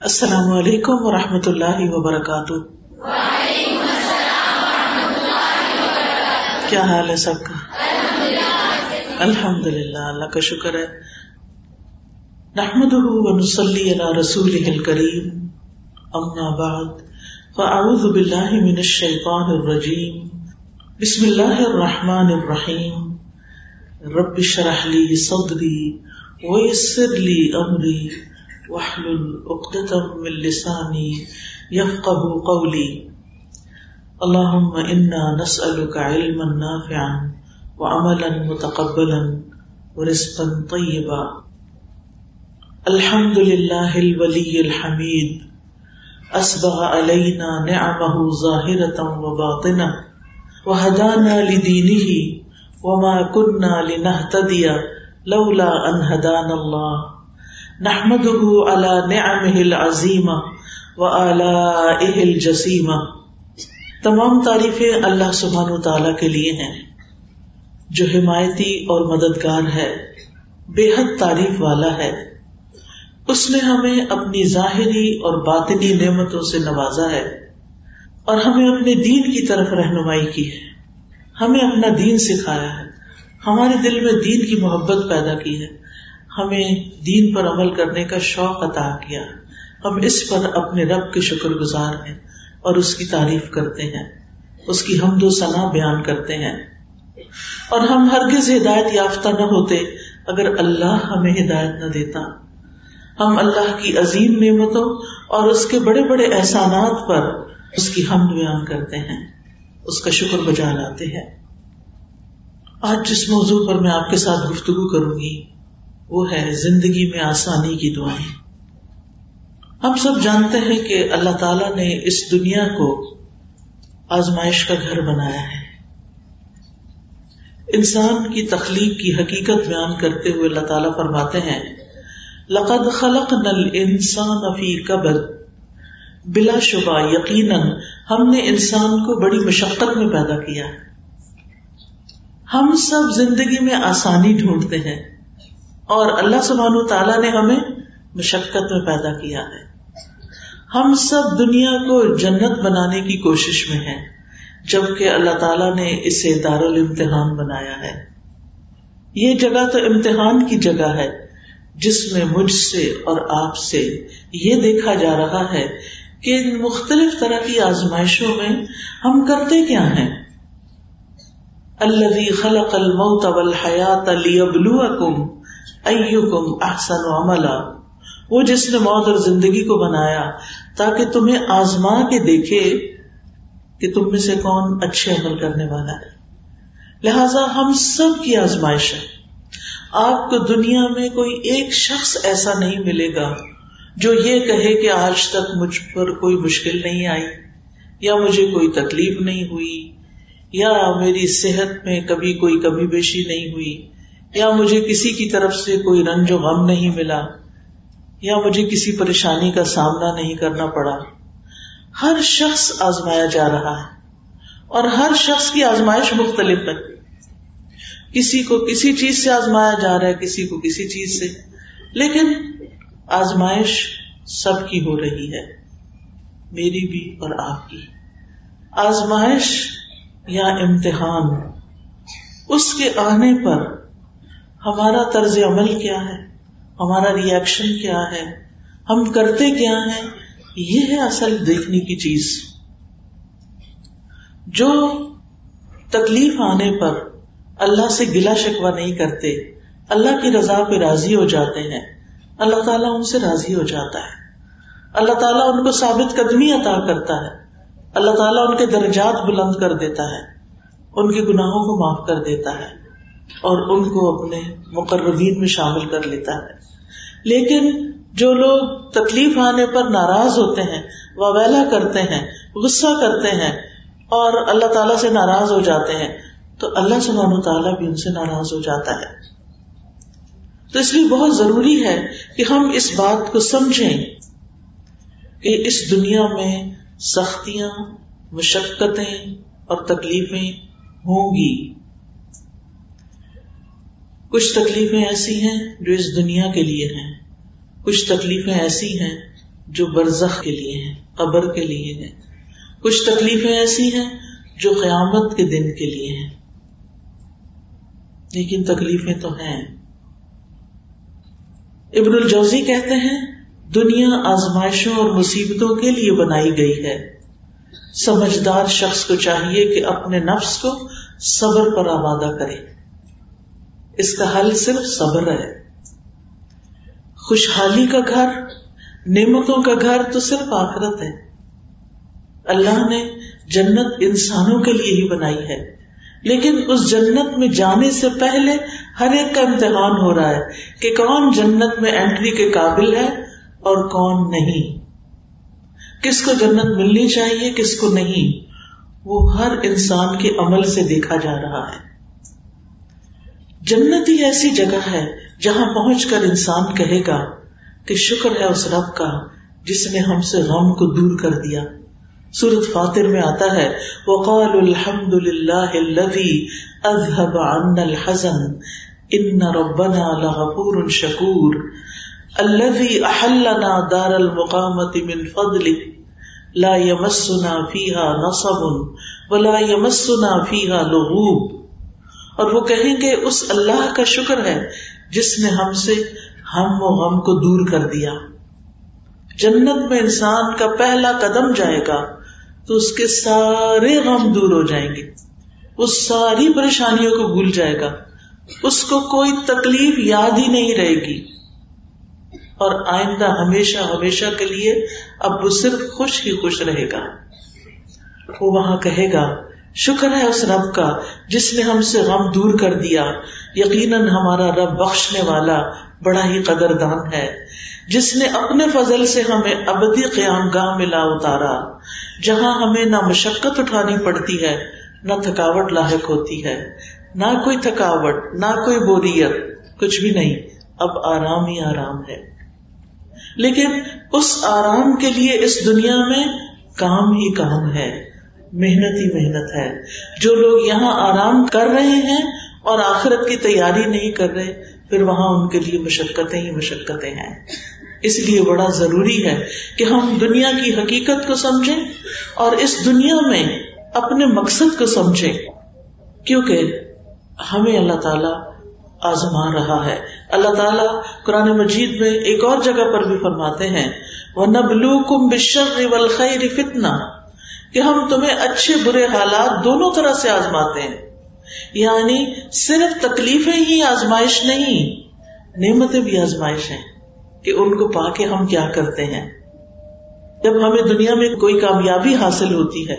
السلام علیکم و رحمۃ اللہ وبرکاتہ۔ کیا حال ہے سب کا؟ الحمد للہ اللہ کا شکر ہے۔ نحمد ونسلی علی رسول کریم اما بعد، فاعوذ باللہ من الشیطان الرجیم۔ بسم اللہ الرحمن الرحیم۔ رب شرح لی صدری ویسر لی امری۔ من لساني يفقه قولي. اللهم إنا نسألك علما نافعا وعملا متقبلا ورزقا طيبا. الحمد لله الولي الحميد. أسبغ علينا نعمه ظاهرة وباطنة. وهدانا لدينه وما كنا لنهتدي لولا أن هدانا الله. نحمد العظیم و الجسیم تمام تعریفیں اللہ سبحان و تعالی کے لیے ہیں، جو حمایتی اور مددگار ہے، بے حد تعریف والا ہے۔ اس نے ہمیں اپنی ظاہری اور باطنی نعمتوں سے نوازا ہے اور ہمیں اپنے دین کی طرف رہنمائی کی ہے۔ ہمیں اپنا دین سکھایا ہے۔ ہمارے دل میں دین کی محبت پیدا کی ہے۔ ہمیں دین پر عمل کرنے کا شوق عطا کیا۔ ہم اس پر اپنے رب کے شکر گزار ہیں اور اس کی تعریف کرتے ہیں۔ اس کی حمد و ثنا بیان کرتے ہیں۔ اور ہم ہرگز ہدایت یافتہ نہ ہوتے اگر اللہ ہمیں ہدایت نہ دیتا۔ ہم اللہ کی عظیم نعمتوں اور اس کے بڑے بڑے احسانات پر اس کی حمد بیان کرتے ہیں۔ اس کا شکر بجا لاتے ہیں۔ آج جس موضوع پر میں آپ کے ساتھ گفتگو کروں گی وہ ہے زندگی میں آسانی کی دعائیں۔ ہم سب جانتے ہیں کہ اللہ تعالی نے اس دنیا کو آزمائش کا گھر بنایا ہے۔ انسان کی تخلیق کی حقیقت بیان کرتے ہوئے اللہ تعالیٰ فرماتے ہیں، لقد خلق نل انسان افی قبر۔ بلا شبہ یقیناً ہم نے انسان کو بڑی مشقت میں پیدا کیا۔ ہم سب زندگی میں آسانی ڈھونڈتے ہیں۔ اور اللہ سبحانہ تعالیٰ نے ہمیں مشقت میں پیدا کیا ہے۔ ہم سب دنیا کو جنت بنانے کی کوشش میں ہیں، جبکہ اللہ تعالیٰ نے اسے دار الامتحان بنایا ہے۔ یہ جگہ تو امتحان کی جگہ ہے، جس میں مجھ سے اور آپ سے یہ دیکھا جا رہا ہے کہ ان مختلف طرح کی آزمائشوں میں ہم کرتے کیا ہیں۔ اللہ خلق الموت والحیات لیبلوکم ایوکم احسن عملا۔ وہ جس نے موت اور زندگی کو بنایا، تاکہ تمہیں آزما کے دیکھے کہ تم میں سے کون اچھے عمل کرنے والا ہے۔ لہذا ہم سب کی آزمائش ہے۔ آپ کو دنیا میں کوئی ایک شخص ایسا نہیں ملے گا جو یہ کہے کہ آج تک مجھ پر کوئی مشکل نہیں آئی، یا مجھے کوئی تکلیف نہیں ہوئی، یا میری صحت میں کبھی کوئی کمی بیشی نہیں ہوئی۔ یا مجھے کسی کی طرف سے کوئی رنج و غم نہیں ملا، یا مجھے کسی پریشانی کا سامنا نہیں کرنا پڑا۔ ہر شخص آزمایا جا رہا ہے اور ہر شخص کی آزمائش مختلف ہے۔ کسی کو کسی چیز سے آزمایا جا رہا ہے، کسی کو کسی چیز سے۔ لیکن آزمائش سب کی ہو رہی ہے، میری بھی اور آپ کی۔ آزمائش یا امتحان، اس کے آنے پر ہمارا طرز عمل کیا ہے؟ ہمارا ریئیکشن کیا ہے؟ ہم کرتے کیا ہیں؟ یہ ہے اصل دیکھنے کی چیز۔ جو تکلیف آنے پر اللہ سے گلا شکوا نہیں کرتے، اللہ کی رضا پہ راضی ہو جاتے ہیں۔ اللہ تعالیٰ ان سے راضی ہو جاتا ہے۔ اللہ تعالیٰ ان کو ثابت قدمی عطا کرتا ہے۔ اللہ تعالیٰ ان کے درجات بلند کر دیتا ہے۔ ان کے گناہوں کو معاف کر دیتا ہے۔ اور ان کو اپنے مقررین میں شامل کر لیتا ہے۔ لیکن جو لوگ تکلیف آنے پر ناراض ہوتے ہیں ویلا کرتے ہیں، غصہ کرتے ہیں اور اللہ تعالیٰ سے ناراض ہو جاتے ہیں، تو اللہ سبحانہ تعالیٰ بھی ان سے ناراض ہو جاتا ہے۔ تو اس لیے بہت ضروری ہے کہ ہم اس بات کو سمجھیں کہ اس دنیا میں سختیاں، مشقتیں اور تکلیفیں ہوں گی۔ کچھ تکلیفیں ایسی ہیں جو اس دنیا کے لیے ہیں، کچھ تکلیفیں ایسی ہیں جو برزخ کے لیے ہیں، قبر کے لیے ہیں۔ کچھ تکلیفیں ایسی ہیں جو قیامت کے دن کے لیے ہیں۔ لیکن تکلیفیں تو ہیں۔ ابن الجوزی کہتے ہیں، دنیا آزمائشوں اور مصیبتوں کے لیے بنائی گئی ہے۔ سمجھدار شخص کو چاہیے کہ اپنے نفس کو صبر پر آبادہ کرے۔ اس کا حل صرف صبر ہے۔ خوشحالی کا گھر، نعمتوں کا گھر تو صرف آخرت ہے۔ اللہ نے جنت انسانوں کے لیے ہی بنائی ہے۔ لیکن اس جنت میں جانے سے پہلے ہر ایک کا امتحان ہو رہا ہے کہ کون جنت میں اینٹری کے قابل ہے اور کون نہیں۔ کس کو جنت ملنی چاہیے، کس کو نہیں۔ وہ ہر انسان کے عمل سے دیکھا جا رہا ہے۔ جنت ہی ایسی جگہ ہے جہاں پہنچ کر انسان کہے گا کہ شکر ہے اس رب کا جس نے ہم سے غم کو دور کر دیا۔ سورت فاتر میں آتا ہے، وقال الحمد للہ اذهب عنا الحزن ان ربنا لغفور شکور الذي احلنا دار المقامة من فضله، لا يمسنا فيها نصب ولا يمسنا فيها لغوب۔ اور وہ کہیں گے اس اللہ کا شکر ہے جس نے ہم سے ہم و غم کو دور کر دیا۔ جنت میں انسان کا پہلا قدم جائے گا تو اس کے سارے غم دور ہو جائیں گے۔ اس ساری پریشانیوں کو بھول جائے گا۔ اس کو کوئی تکلیف یاد ہی نہیں رہے گی۔ اور آئندہ ہمیشہ ہمیشہ کے لیے اب وہ صرف خوش ہی خوش رہے گا۔ وہ وہاں کہے گا شکر ہے اس رب کا جس نے ہم سے غم دور کر دیا۔ یقیناً ہمارا رب بخشنے والا بڑا ہی قدر دان ہے۔ جس نے اپنے فضل سے ہمیں ابدی قیام گاہ میں لا اتارا، جہاں ہمیں نہ مشقت اٹھانی پڑتی ہے، نہ تھکاوٹ لاحق ہوتی ہے۔ نہ کوئی تھکاوٹ، نہ کوئی بوریت، کچھ بھی نہیں، اب آرام ہی آرام ہے۔ لیکن اس آرام کے لیے اس دنیا میں کام ہی کام ہے۔ محنت ہی محنت ہے۔ جو لوگ یہاں آرام کر رہے ہیں اور آخرت کی تیاری نہیں کر رہے، پھر وہاں ان کے لیے مشقتیں ہی مشقتیں ہیں۔ اس لیے بڑا ضروری ہے کہ ہم دنیا کی حقیقت کو سمجھیں اور اس دنیا میں اپنے مقصد کو سمجھیں۔ کیونکہ ہمیں اللہ تعالی آزما رہا ہے۔ اللہ تعالیٰ قرآن مجید میں ایک اور جگہ پر بھی فرماتے ہیں وہ نبلو کم بشر فتنا کہ ہم تمہیں اچھے برے حالات دونوں طرح سے آزماتے ہیں۔ یعنی صرف تکلیفیں ہی آزمائش نہیں، نعمتیں بھی آزمائش ہیں کہ ان کو پا کے ہم کیا کرتے ہیں۔ جب ہمیں دنیا میں کوئی کامیابی حاصل ہوتی ہے،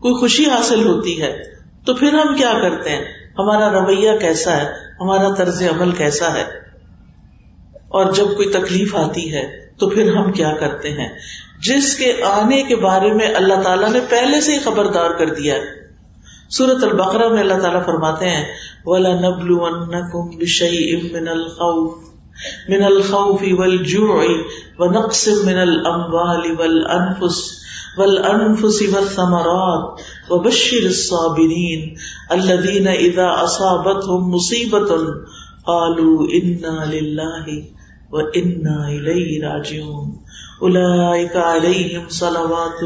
کوئی خوشی حاصل ہوتی ہے، تو پھر ہم کیا کرتے ہیں؟ ہمارا رویہ کیسا ہے؟ ہمارا طرز عمل کیسا ہے؟ اور جب کوئی تکلیف آتی ہے، تو پھر ہم کیا کرتے ہیں؟ جس کے آنے کے بارے میں اللہ تعالیٰ نے پہلے سے ہی خبردار کر دیا ہے۔ سورت البقرہ میں اللہ تعالیٰ فرماتے ہیں ولا نبل من الخوف من الخوف والجوع ونقص من الاموال والانفس والانفس والثمرات وبشر الصابرين الذين اذا اصابتهم مصيبه قالوا انا لله وانا اليه راجعون۔ علیہم صلوات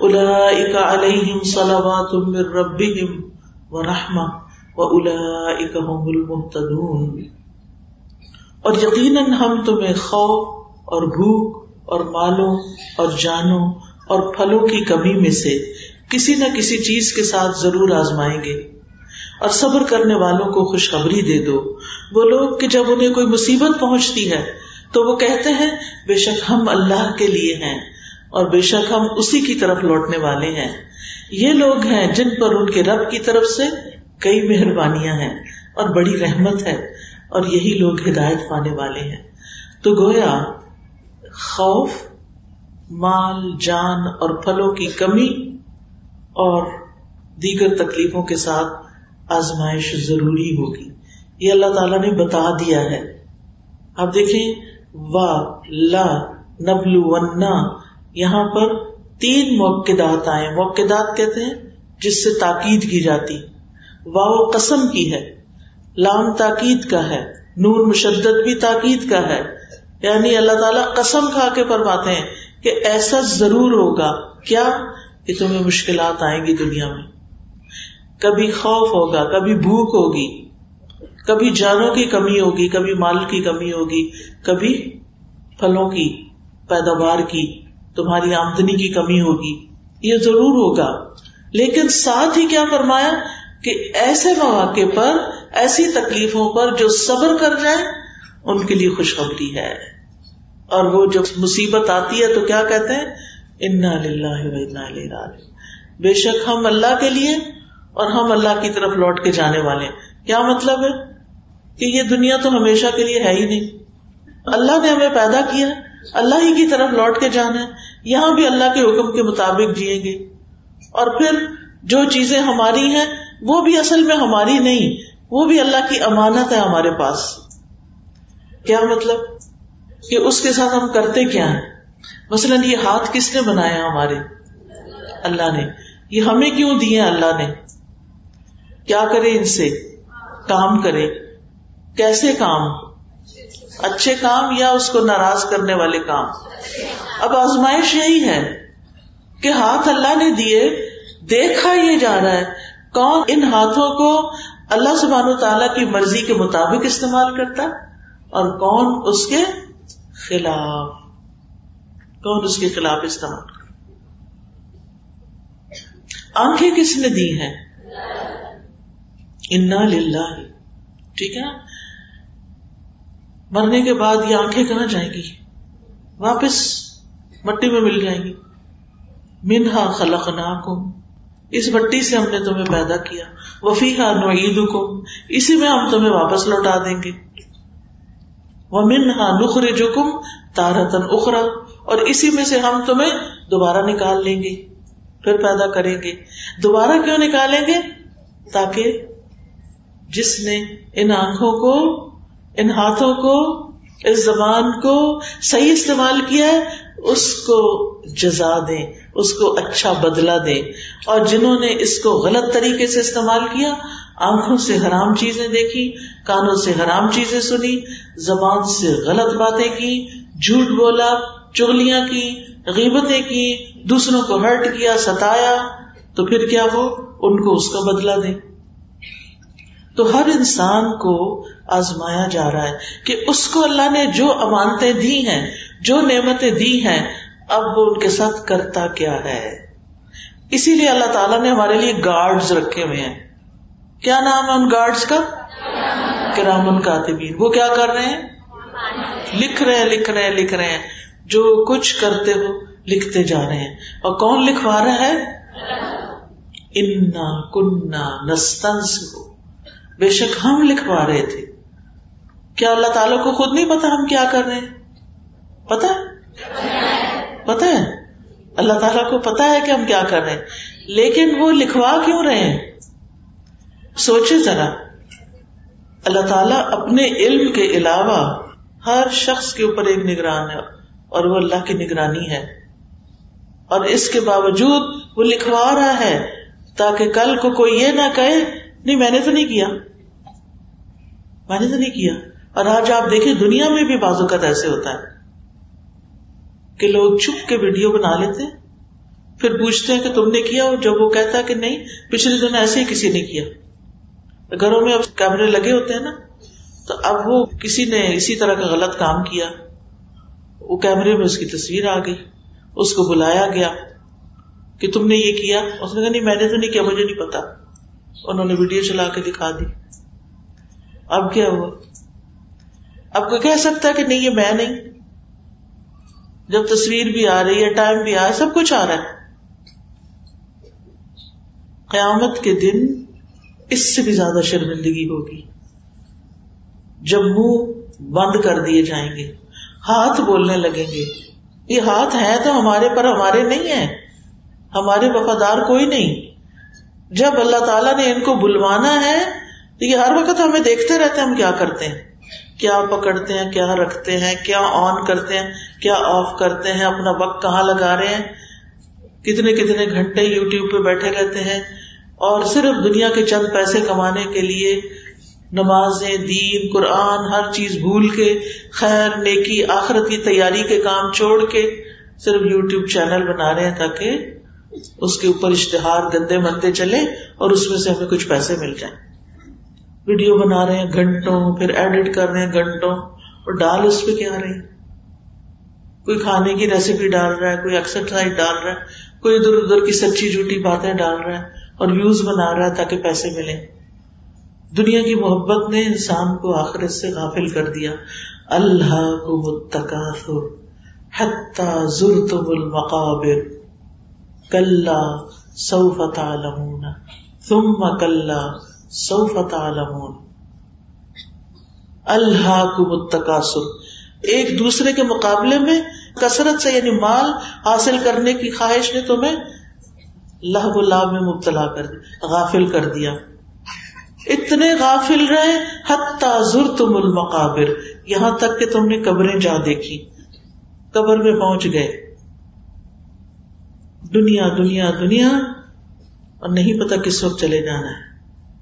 اولئک علیہم صلوات من ربهم ورحمہ واولئک هم المهتدون. اور یقیناً ہم تمہیں خوف اور بھوک اور مالوں اور جانوں اور پھلوں کی کمی میں سے کسی نہ کسی چیز کے ساتھ ضرور آزمائیں گے۔ اور صبر کرنے والوں کو خوشخبری دے دو۔ وہ لوگ کہ جب انہیں کوئی مصیبت پہنچتی ہے تو وہ کہتے ہیں، بے شک ہم اللہ کے لیے ہیں اور بے شک ہم اسی کی طرف لوٹنے والے ہیں۔ یہ لوگ ہیں جن پر ان کے رب کی طرف سے کئی مہربانیاں ہیں اور بڑی رحمت ہے اور یہی لوگ ہدایت پانے والے ہیں۔ تو گویا خوف، مال، جان اور پھلوں کی کمی اور دیگر تکلیفوں کے ساتھ آزمائش ضروری ہوگی۔ یہ اللہ تعالیٰ نے بتا دیا ہے۔ اب دیکھیں لا نبلو یہاں پر تین موقعات آئے. موقعات کہتے ہیں جس سے تاکید کی جاتی. وا قسم کی ہے. لام تاکید کا ہے. نور مشدد بھی تاکید کا ہے. یعنی اللہ تعالیٰ قسم کھا کے فرماتے ہیں کہ ایسا ضرور ہوگا. کیا؟ کہ تمہیں مشکلات آئیں گی دنیا میں. کبھی خوف ہوگا، کبھی بھوک ہوگی. کبھی جانوں کی کمی ہوگی، کبھی مال کی کمی ہوگی، کبھی پھلوں کی پیداوار کی، تمہاری آمدنی کی کمی ہوگی، یہ ضرور ہوگا۔ لیکن ساتھ ہی کیا فرمایا کہ ایسے مواقع پر، ایسی تکلیفوں پر جو صبر کر جائے ان کے لیے خوشخبری ہے۔ اور وہ جب مصیبت آتی ہے تو کیا کہتے ہیں؟ انا للہ بے شک ہم اللہ کے لیے اور ہم اللہ کی طرف لوٹ کے جانے والے ہیں۔ کیا مطلب ہے؟ کہ یہ دنیا تو ہمیشہ کے لیے ہے ہی نہیں۔ اللہ نے ہمیں پیدا کیا اللہ ہی کی طرف لوٹ کے جانا ہے۔ یہاں بھی اللہ کے حکم کے مطابق جیئیں گے۔ اور پھر جو چیزیں ہماری ہیں، وہ بھی اصل میں ہماری نہیں۔ وہ بھی اللہ کی امانت ہے ہمارے پاس۔ کیا مطلب؟ کہ اس کے ساتھ ہم کرتے کیا ہیں؟ مثلاً یہ ہاتھ کس نے بنایا ہمارے؟ اللہ نے۔ یہ ہمیں کیوں دیے اللہ نے؟ کیا کرے ان سے؟ کام کرے۔ کیسے کام؟ اچھے کام یا اس کو ناراض کرنے والے کام؟ اب آزمائش یہی ہے کہ ہاتھ اللہ نے دیے، دیکھا یہ جا رہا ہے، کون ان ہاتھوں کو اللہ سبحان و تعالی کی مرضی کے مطابق استعمال کرتا اور کون اس کے خلاف؟ کون اس کے خلاف استعمال کرتا؟ آنکھیں کس نے دی ہیں؟ انا للہ ٹھیک ہے مرنے کے بعد یہ آنکھیں کہاں جائیں گی؟ واپس مٹی میں مل جائیں گی۔ منہا خلق اس مٹی سے ہم نے تمہیں پیدا کیا۔ وفی ہا نعید اسی میں ہم تمہیں واپس لوٹا دیں گے۔ وہ منہا نخر جکم تارتن اخرا اور اسی میں سے ہم تمہیں دوبارہ نکال لیں گے۔ پھر پیدا کریں گے۔ دوبارہ کیوں نکالیں گے؟ تاکہ جس نے ان آنکھوں کو ان ہاتھوں کو، اس زبان کو صحیح استعمال کیا ہے، اس کو جزا دیں، اس کو اچھا بدلا دیں۔ اور جنہوں نے اس کو غلط طریقے سے استعمال کیا، آنکھوں سے حرام چیزیں دیکھی، کانوں سے حرام چیزیں سنی، زبان سے غلط باتیں کی، جھوٹ بولا چگلیاں کی، غیبتیں کی، دوسروں کو ہرٹ کیا، ستایا، تو پھر کیا ہو ان کو اس کا بدلا دیں۔ تو ہر انسان کو آزمایا جا رہا ہے کہ اس کو اللہ نے جو امانتیں دی ہیں، جو نعمتیں دی ہیں، اب وہ ان کے ساتھ کرتا کیا ہے۔ اسی لیے اللہ تعالیٰ نے ہمارے لیے گارڈز رکھے ہوئے ہیں۔ کیا نام ہے ان گارڈز کا؟ کرامن کاتبین وہ کیا کر رہے ہیں؟ لکھ رہے ہیں، لکھ رہے ہیں، لکھ رہے ہیں۔ جو کچھ کرتے ہو، لکھتے جا رہے ہیں۔ اور کون لکھوا رہا ہے؟ انا کنہ نستنس ہو بے شک ہم لکھوا رہے تھے۔ کیا اللہ تعالیٰ کو خود نہیں پتا ہم کیا کر رہے ہیں؟ پتا پتا ہے؟ اللہ تعالیٰ کو پتا ہے کہ ہم کیا کر رہے ہیں۔ لیکن وہ لکھوا کیوں رہے ہیں؟ سوچے ذرا۔ اللہ تعالیٰ اپنے علم کے علاوہ ہر شخص کے اوپر ایک نگران ہے اور وہ اللہ کی نگرانی ہے۔ اور اس کے باوجود وہ لکھوا رہا ہے تاکہ کل کو کوئی یہ نہ کہے، نہیں، میں نے تو نہیں کیا۔ میں نے تو نہیں کیا۔ اور آج آپ دیکھیں دنیا میں بھی بازو کا ایسے ہوتا ہے کہ لوگ چھپ کے ویڈیو بنا لیتے پھر پوچھتے ہیں کہ تم نے کیا اور جب وہ کہتا ہے کہ نہیں، پچھلے دن ایسے ہی کسی نے کیا۔ گھروں میں اب کیمرے لگے ہوتے ہیں نا، تو اب وہ کسی نے اسی طرح کا غلط کام کیا۔ وہ کیمرے میں اس کی تصویر آ گئی، اس کو بلایا گیا کہ تم نے یہ کیا۔ اس نے کہا، نہیں، میں نے تو نہیں کیا، مجھے نہیں پتا۔ انہوں نے ویڈیو چلا کے دکھا دی۔ اب کیا ہوا؟ اب کوئی کہہ سکتا ہے کہ نہیں، یہ میں نہیں۔ جب تصویر بھی آ رہی ہے، ٹائم بھی آ رہا ہے، سب کچھ آ رہا ہے۔ قیامت کے دن اس سے بھی زیادہ شرمندگی ہوگی۔ جب منہ بند کر دیے جائیں گے، ہاتھ بولنے لگیں گے۔ یہ ہاتھ ہے تو ہمارے پر ہمارے نہیں ہے ہمارے وفادار کوئی نہیں۔ جب اللہ تعالیٰ نے ان کو بلوانا ہے، تو یہ ہر وقت ہمیں دیکھتے رہتے ہیں، ہم کیا کرتے ہیں؟ کیا پکڑتے ہیں، کیا رکھتے ہیں، کیا آن کرتے ہیں، کیا آف کرتے ہیں، اپنا وقت کہاں لگا رہے ہیں؟ کتنے کتنے گھنٹے یو ٹیوب پہ بیٹھے رہتے ہیں؟ اور صرف دنیا کے چند پیسے کمانے کے لیے نمازیں، دین، قرآن، ہر چیز بھول کے، خیر، نیکی، آخرت کی تیاری کے کام چھوڑ کے صرف یو ٹیوب چینل بنا رہے ہیں تاکہ اس کے اوپر اشتہار گندے مندے چلے اور اس میں سے ہمیں کچھ پیسے مل جائیں۔ ویڈیو بنا رہے ہیں گھنٹوں، پھر ایڈٹ کر رہے ہیں گھنٹوں، اور ڈال اس پہ کیا رہے کوئی کھانے کی ریسیپی ڈال رہا ہے، کوئی ایکسرسائز ڈال رہا ہے، کوئی ادھر ادھر کی سچی جھوٹی باتیں ڈال رہا ہے اور یوز بنا رہا ہے تاکہ پیسے ملے دنیا کی محبت نے انسان کو آخرت سے غافل کر دیا۔ اللہ کو متکاثر حتی زرتم المقابر کلا سوف تعلمون ثم کلا سوف تعلمون۔ اللہ کو متکاثر ایک دوسرے کے مقابلے میں کثرت سے یعنی مال حاصل کرنے کی خواہش نے تمہیں لہب اللہ میں مبتلا کر دیا غافل کر دیا۔ اتنے غافل رہے، حتیٰ زرتم المقابر۔ یہاں تک کہ تم نے قبریں جا دیکھی۔ قبر میں پہنچ گئے۔ دنیا دنیا دنیا۔ اور نہیں پتا کس وقت چلے جانا ہے۔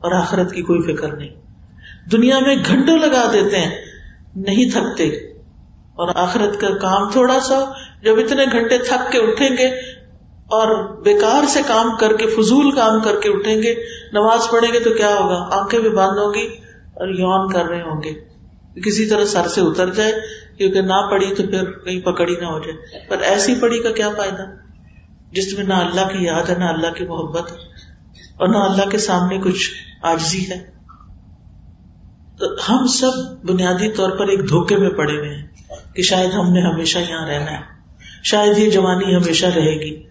اور آخرت کی کوئی فکر نہیں۔ دنیا میں گھنٹوں لگا دیتے ہیں، نہیں تھکتے۔ اور آخرت کا کام تھوڑا سا، جب اتنے گھنٹے تھک کے اٹھیں گے اور بیکار سے کام کر کے، فضول کام کر کے اٹھیں گے، نماز پڑھیں گے تو کیا ہوگا؟ آنکھیں بھی بند ہوں گی اور یون کر رہے ہوں گے۔ کسی طرح سر سے اتر جائے، کیونکہ نہ پڑی تو پھر کہیں پکڑی نہ ہو جائے۔ پر ایسی پڑی کا کیا فائدہ؟ جس میں نہ اللہ کی یاد ہے، نہ اللہ کی محبت اور نہ اللہ کے سامنے کچھ آجزی ہے۔ تو ہم سب بنیادی طور پر ایک دھوکے میں پڑے ہوئے ہیں کہ شاید ہم نے ہمیشہ یہاں رہنا ہے۔ شاید یہ جوانی ہمیشہ رہے گی۔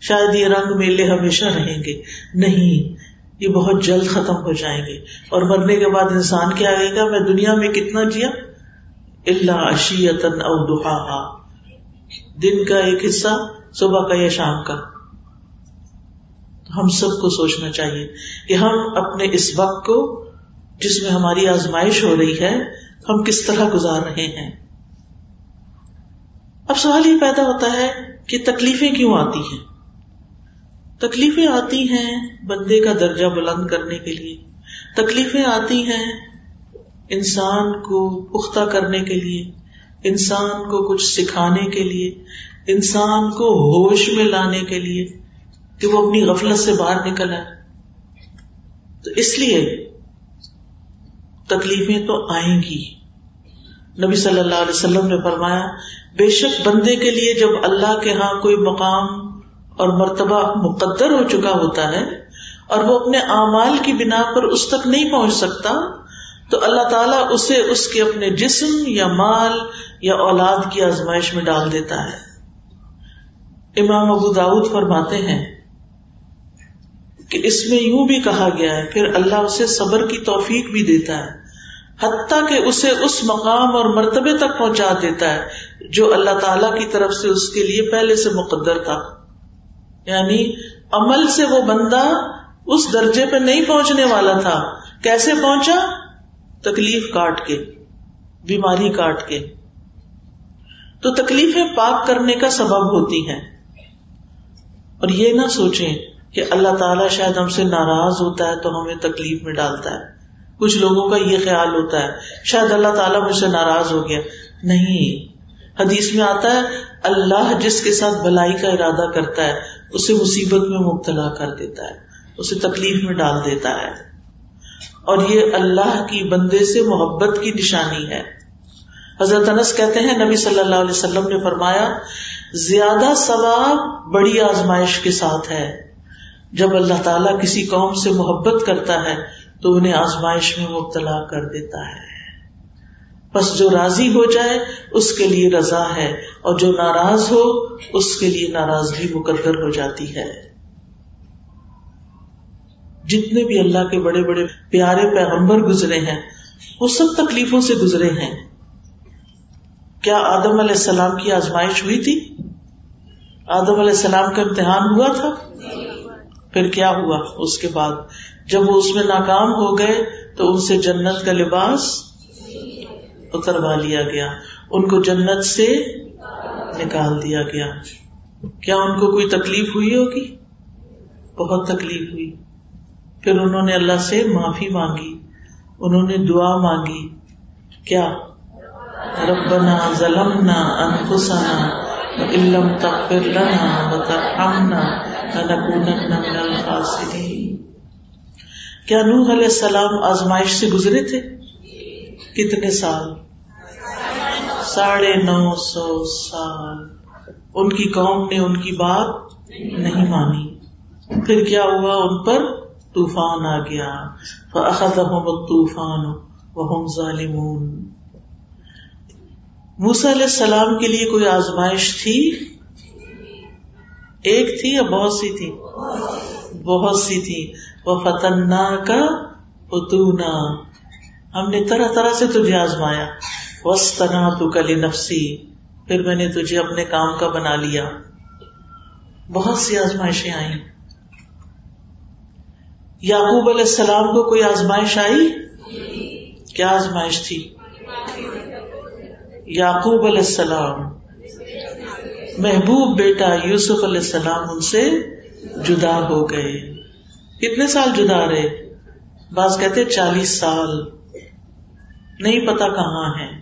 شاید یہ رنگ میلے ہمیشہ رہیں گے۔ نہیں، یہ بہت جلد ختم ہو جائیں گے۔ اور مرنے کے بعد انسان کیا آئے گا؟ میں دنیا میں کتنا جیا؟ اللہ اشیتن او دہا دن کا ایک حصہ، صبح کا یا شام کا۔ ہم سب کو سوچنا چاہیے کہ ہم اپنے اس وقت کو جس میں ہماری آزمائش ہو رہی ہے، ہم کس طرح گزار رہے ہیں؟ اب سوال یہ پیدا ہوتا ہے کہ تکلیفیں کیوں آتی ہیں؟ تکلیفیں آتی ہیں بندے کا درجہ بلند کرنے کے لیے۔ تکلیفیں آتی ہیں انسان کو پختہ کرنے کے لیے، انسان کو کچھ سکھانے کے لیے، انسان کو ہوش میں لانے کے لیے۔ کہ وہ اپنی غفلت سے باہر نکل آئے۔ تو اس لیے تکلیفیں تو آئیں گی۔ نبی صلی اللہ علیہ وسلم نے فرمایا، بے شک بندے کے لیے جب اللہ کے ہاں کوئی مقام اور مرتبہ مقدر ہو چکا ہوتا ہے اور وہ اپنے اعمال کی بنا پر اس تک نہیں پہنچ سکتا، تو اللہ تعالیٰ اسے اس کے اپنے جسم یا مال یا اولاد کی آزمائش میں ڈال دیتا ہے۔ امام ابو داود فرماتے ہیں کہ اس میں یوں بھی کہا گیا ہے پھر اللہ اسے صبر کی توفیق بھی دیتا ہے، حتیٰ کہ اسے اس مقام اور مرتبے تک پہنچا دیتا ہے جو اللہ تعالی کی طرف سے اس کے لیے پہلے سے مقدر تھا۔ یعنی عمل سے وہ بندہ اس درجے پہ نہیں پہنچنے والا تھا۔ کیسے پہنچا؟ تکلیف کاٹ کے، بیماری کاٹ کے۔ تو تکلیفیں پاک کرنے کا سبب ہوتی ہیں۔ اور یہ نہ سوچیں کہ اللہ تعالیٰ شاید ہم سے ناراض ہوتا ہے تو ہمیں تکلیف میں ڈالتا ہے۔ کچھ لوگوں کا یہ خیال ہوتا ہے، شاید اللہ تعالیٰ مجھ سے ناراض ہو گیا۔ نہیں۔ حدیث میں آتا ہے، اللہ جس کے ساتھ بلائی کا ارادہ کرتا ہے، اسے مصیبت میں مبتلا کر دیتا ہے، اسے تکلیف میں ڈال دیتا ہے۔ اور یہ اللہ کی بندے سے محبت کی نشانی ہے۔ حضرت انس کہتے ہیں، نبی صلی اللہ علیہ وسلم نے فرمایا، زیادہ ثواب بڑی آزمائش کے ساتھ ہے۔ جب اللہ تعالیٰ کسی قوم سے محبت کرتا ہے تو انہیں آزمائش میں مبتلا کر دیتا ہے۔ بس جو راضی ہو جائے، اس کے لیے رضا ہے، اور جو ناراض ہو، اس کے لیے ناراضگی مقدر ہو جاتی ہے۔ جتنے بھی اللہ کے بڑے بڑے پیارے پیغمبر گزرے ہیں، وہ سب تکلیفوں سے گزرے ہیں۔ کیا آدم علیہ السلام کی آزمائش ہوئی تھی؟ آدم علیہ السلام کا امتحان ہوا تھا؟ پھر کیا ہوا؟ اس کے بعد جب وہ اس میں ناکام ہو گئے تو ان سے جنت کا لباس اتروا لیا گیا۔ ان کو جنت سے نکال دیا گیا۔ کیا ان کو کوئی تکلیف ہوئی ہوگی؟ بہت تکلیف ہوئی۔ پھر انہوں نے اللہ سے معافی مانگی۔ انہوں نے دعا مانگی۔ کیا؟ ربنا ظلمنا انفسنا وإن تغفر لنا وترحمنا۔ من کیا نوح علیہ السلام آزمائش سے گزرے تھے؟ کتنے سال؟ ساڑھے نو سو سال۔ ان کی قوم نے ان کی بات نہیں مانی۔ پھر کیا ہوا؟ ان پر طوفان آ گیا۔ طوفان ظالمون۔ موسا علیہ السلام کے لیے کوئی آزمائش تھی؟ ایک تھی یا بہت سی تھی؟ بہت سی تھی۔ وہ فتنا کا اتونا ہم نے طرح طرح سے تجھے آزمایا۔ وس تنا تو کلی نفسی پھر میں نے تجھے اپنے کام کا بنا لیا۔ بہت سی آزمائشیں آئی یعقوب علیہ السلام کو کوئی آزمائش آئی؟ کیا آزمائش تھی؟ یعقوب علیہ السلام۔ محبوب بیٹا یوسف علیہ السلام ان سے جدا ہو گئے۔ کتنے سال جدا رہے؟ بعض کہتے چالیس سال۔ نہیں پتا کہاں ہے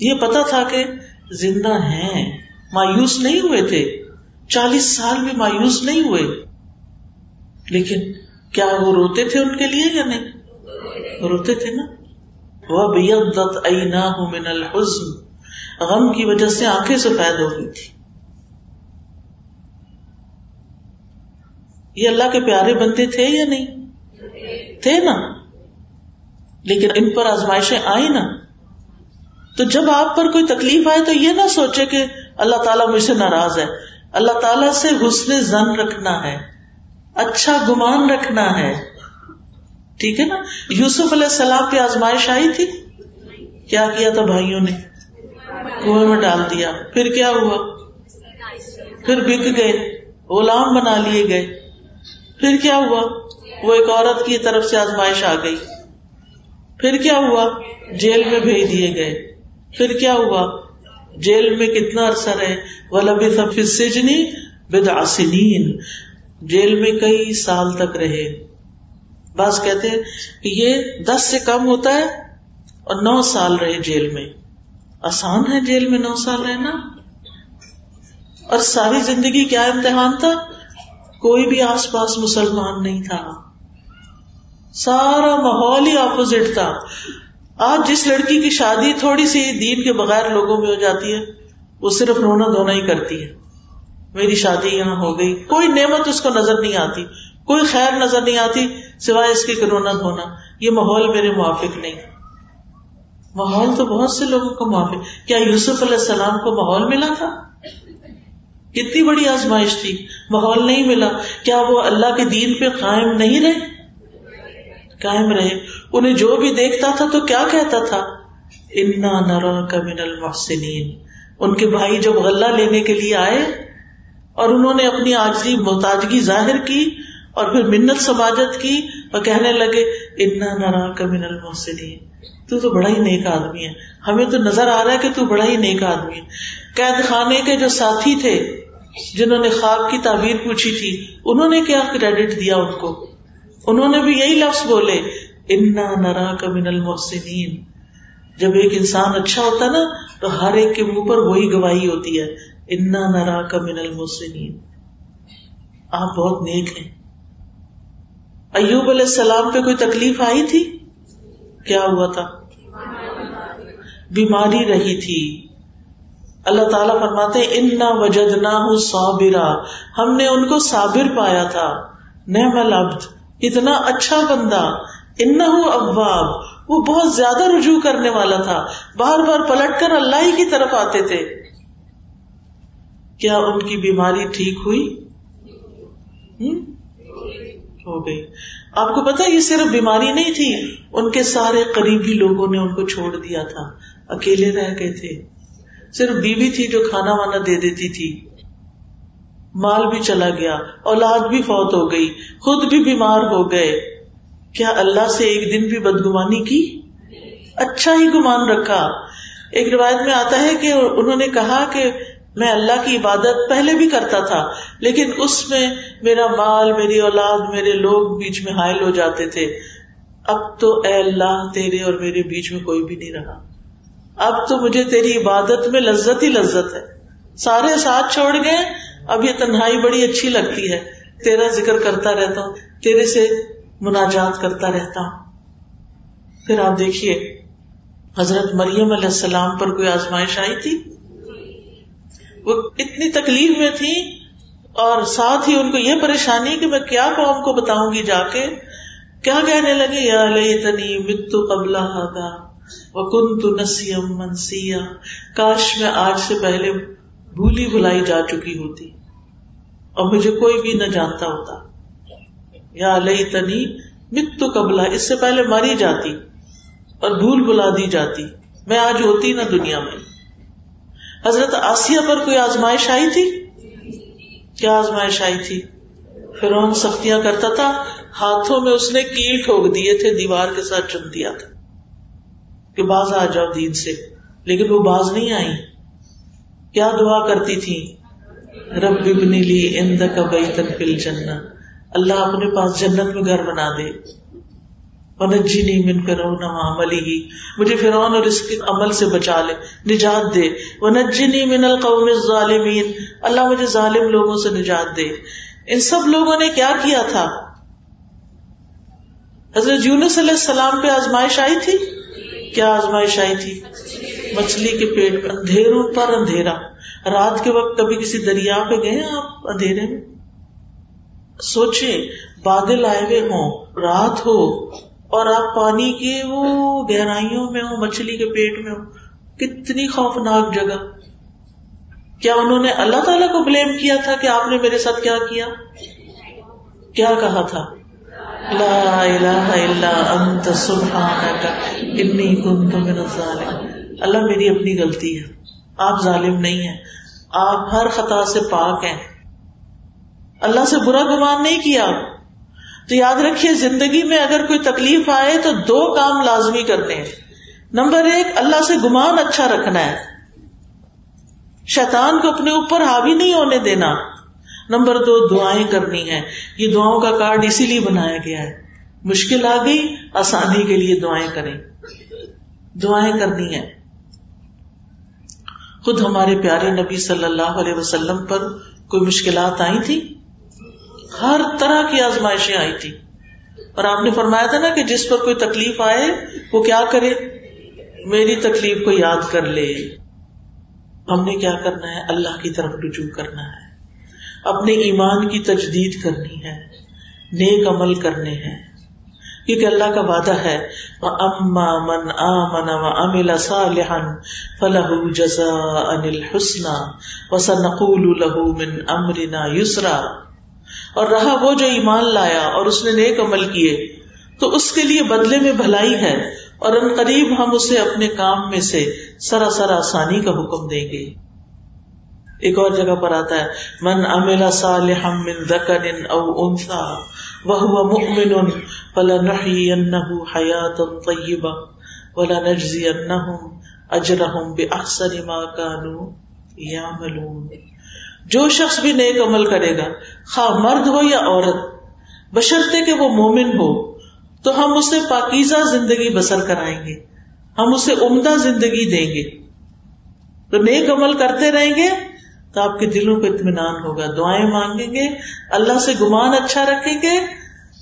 یہ پتا تھا کہ زندہ ہیں۔ مایوس نہیں ہوئے تھے۔ چالیس سال میں مایوس نہیں ہوئے۔ لیکن کیا وہ روتے تھے ان کے لیے یا نہیں؟ روتے تھے نا۔ وہ من الحزن۔ غم کی وجہ سے آنکھیں سفید ہو گئی تھی۔ یہ اللہ کے پیارے بنتے تھے یا نہیں؟ تھے نا۔ لیکن ان پر آزمائشیں آئی نا۔ تو جب آپ پر کوئی تکلیف آئے تو یہ نہ سوچے کہ اللہ تعالیٰ مجھ سے ناراض ہے۔ اللہ تعالیٰ سے حسن زن رکھنا ہے۔ اچھا گمان رکھنا ہے۔ ٹھیک ہے نا؟ یوسف علیہ السلام کی آزمائش آئی تھی؟ کیا کیا تھا بھائیوں نے؟ کنویں میں ڈال دیا۔ پھر کیا ہوا؟ پھر بک گئے، غلام بنا لیے گئے۔ پھر کیا ہوا؟ وہ ایک عورت کی طرف سے آزمائش آ گئی۔ پھر کیا ہوا؟ جیل میں بھیج دیے گئے۔ پھر کیا ہوا؟ جیل میں کتنا عرصہ رہے؟ ولبی سفید سجنی بدعسنین جیل میں کئی سال تک رہے۔ بعض کہتے ہیں کہ یہ دس سے کم ہوتا ہے اور نو سال رہے جیل میں۔ آسان ہے جیل میں نو سال رہنا؟ اور ساری زندگی کیا امتحان تھا؟ کوئی بھی آس پاس مسلمان نہیں تھا۔ سارا ماحول ہی اپوزٹ تھا۔ آج جس لڑکی کی شادی تھوڑی سی دین کے بغیر لوگوں میں ہو جاتی ہے، وہ صرف رونا دھونا ہی کرتی ہے۔ میری شادی یہاں ہو گئی۔ کوئی نعمت اس کو نظر نہیں آتی۔ کوئی خیر نظر نہیں آتی سوائے اس کے رونا دھونا۔ یہ ماحول میرے موافق نہیں۔ ماحول تو بہت سے لوگوں کو موافق کیا یوسف علیہ السلام کو ماحول ملا تھا؟ کتنی بڑی آزمائش تھی۔ ماحول نہیں ملا۔ کیا وہ اللہ کے دین پہ قائم نہیں رہے؟ قائم رہے۔ انہیں جو بھی دیکھتا تھا تو کیا کہتا تھا؟ انا نرا کا من المحسنین ان کے بھائی جب غلہ لینے کے لیے آئے اور انہوں نے اپنی آجری محتاجگی ظاہر کی اور پھر منت سماجت کی اور کہنے لگے، انا نرا کا من المحسنین تو تو بڑا ہی نیک آدمی ہے۔ ہمیں تو نظر آ رہا ہے کہ تو بڑا ہی نیک آدمی ہے۔ قید خانے کے جو ساتھی تھے، جنہوں نے خواب کی تعبیر پوچھی تھی، انہوں نے کیا کریڈٹ دیا ان کو؟ انہوں نے بھی یہی لفظ بولے، انا نرا کا من المحسنین جب ایک انسان اچھا ہوتا نا، تو ہر ایک کے منہ پر وہی گواہی ہوتی ہے، انا نرا کا من المحسنین آپ بہت نیک ہیں۔ ایوب علیہ السلام پہ کوئی تکلیف آئی تھی؟ کیا ہوا تھا؟ بیماری رہی تھی۔ اللہ تعالیٰ فرماتے ان نہ وجد نہ ہم نے ان کو صابر پایا تھا۔ نعم العبد، اتنا اچھا بندہ ان ابواب وہ بہت زیادہ رجوع کرنے والا تھا۔ بار بار پلٹ کر اللہ ہی کی طرف آتے تھے۔ کیا ان کی بیماری ٹھیک ہوئی؟ ہو گئی۔ آپ کو پتا یہ صرف بیماری نہیں تھی، ان کے سارے قریبی لوگوں نے ان کو چھوڑ دیا تھا، اکیلے رہ گئے تھے۔ صرف بیوی تھی جو کھانا وانا دے دیتی تھی۔ مال بھی چلا گیا، اولاد بھی فوت ہو گئی، خود بھی بیمار ہو گئے۔ کیا اللہ سے ایک دن بھی بدگمانی کی؟ اچھا ہی گمان رکھا۔ ایک روایت میں آتا ہے کہ انہوں نے کہا کہ میں اللہ کی عبادت پہلے بھی کرتا تھا، لیکن اس میں میرا مال، میری اولاد، میرے لوگ بیچ میں حائل ہو جاتے تھے۔ اب تو اے اللہ، تیرے اور میرے بیچ میں کوئی بھی نہیں رہا۔ اب تو مجھے تیری عبادت میں لذت ہی لذت ہے۔ سارے ساتھ چھوڑ گئے، اب یہ تنہائی بڑی اچھی لگتی ہے۔ تیرا ذکر کرتا رہتا ہوں، تیرے سے مناجات کرتا رہتا ہوں۔ پھر آپ دیکھیے، حضرت مریم علیہ السلام پر کوئی آزمائش آئی تھی؟ وہ اتنی تکلیف میں تھی اور ساتھ ہی ان کو یہ پریشانی کہ میں کیا قوم کو بتاؤں گی جا کے؟ کیا کہنے لگے؟ یا تنی متو قبل وہ کن تو نسیم منسیا۔ کاش میں آج سے پہلے بھولی بھلائی جا چکی ہوتی اور مجھے کوئی بھی نہ جانتا ہوتا۔ یا لئی تنی متو قبلہ اس سے پہلے ماری جاتی اور بھول بلا دی جاتی۔ میں آج ہوتی نہ دنیا میں۔ حضرت آسیہ پر کوئی آزمائش آئی تھی؟ کیا آزمائش آئی تھی؟ فرون سختیاں کرتا تھا، ہاتھوں میں اس نے کیل ٹھوک دیے تھے، دیوار کے ساتھ چن دیا تھا۔ کہ باز آ جاؤ دین سے، لیکن وہ باز نہیں آئی کیا دعا کرتی تھی رب ابنی لی اند کا بئی تک اللہ اپنے پاس جنت میں گھر بنا دے۔ ونجی نہیں من فرون ہاں عملی ہی۔ مجھے فرعون اور اس کے عمل سے بچا لے، نجات دے۔ ونجی نہیں من القوم الظالمین اللہ مجھے ظالم لوگوں سے نجات دے۔ ان سب لوگوں نے کیا کیا تھا؟ حضرت یونس علیہ السلام پہ آزمائش آئی تھی؟ کیا آزمائش آئی تھی؟ مچھلی کے پیٹ میں اندھیروں پر اندھیرا۔ رات کے وقت کبھی کسی دریا پہ گئے آپ اندھیرے میں؟ سوچے بادل آئے ہوئے ہوں، رات ہو۔ اور آپ پانی کی وہ گہرائیوں میں ہو مچھلی کے پیٹ میں ہو کتنی خوفناک جگہ۔ کیا انہوں نے اللہ تعالیٰ کو بلیم کیا تھا کہ آپ نے میرے ساتھ کیا کیا؟ کیا کہا تھا؟ لا الہ الا انت سبحانک، انی کنت من الظالمین۔ اللہ میری اپنی غلطی ہے، آپ ظالم نہیں ہیں، آپ ہر خطا سے پاک ہیں۔ اللہ سے برا گمان نہیں کیا تو یاد رکھیے زندگی میں اگر کوئی تکلیف آئے تو دو کام لازمی کرتے ہیں۔ نمبر ایک، اللہ سے گمان اچھا رکھنا ہے۔ شیطان کو اپنے اوپر حاوی نہیں ہونے دینا۔ نمبر دو، دعائیں کرنی ہے یہ دعاؤں کا کارڈ اسی لیے بنایا گیا ہے۔ مشکل آ گئی، آسانی کے لیے دعائیں کریں۔ دعائیں کرنی ہے خود ہمارے پیارے نبی صلی اللہ علیہ وسلم پر کوئی مشکلات آئی تھی ہر طرح کی آزمائشیں آئی تھی۔ اور آپ نے فرمایا تھا نا کہ جس پر کوئی تکلیف آئے، وہ کیا کرے؟ میری تکلیف کو یاد کر لے۔ ہم نے کیا کرنا ہے؟ اللہ کی طرف رجوع کرنا ہے۔ اپنے ایمان کی تجدید کرنی ہے۔ نیک عمل کرنے ہیں۔ کیونکہ اللہ کا وعدہ ہے اما من آمن صالحا فله جزاء الحسنى وسنقول له من امرنا يسرا۔ اور رہا وہ جو ایمان لایا اور اس نے نیک عمل کیے، تو اس کے لیے بدلے میں بھلائی ہے اور ان قریب ہم اسے اپنے کام میں سے سراسر آسانی کا حکم دیں گے۔ ایک اور جگہ پر آتا ہے، من املا صالحا من ذکر او انثى وهو مؤمن فلنحيينه حياه طيبه ولنجزينهم اجرهم باحسن ما كانوا يعملون جو شخص بھی نیک عمل کرے گا خواہ مرد ہو یا عورت، بشرطے کہ وہ مومن ہو، تو ہم اسے پاکیزہ زندگی بسر کرائیں گے، ہم اسے عمدہ زندگی دیں گے۔ تو نیک عمل کرتے رہیں گے تو آپ کے دلوں کو اطمینان ہوگا، دعائیں مانگیں گے، اللہ سے گمان اچھا رکھیں گے،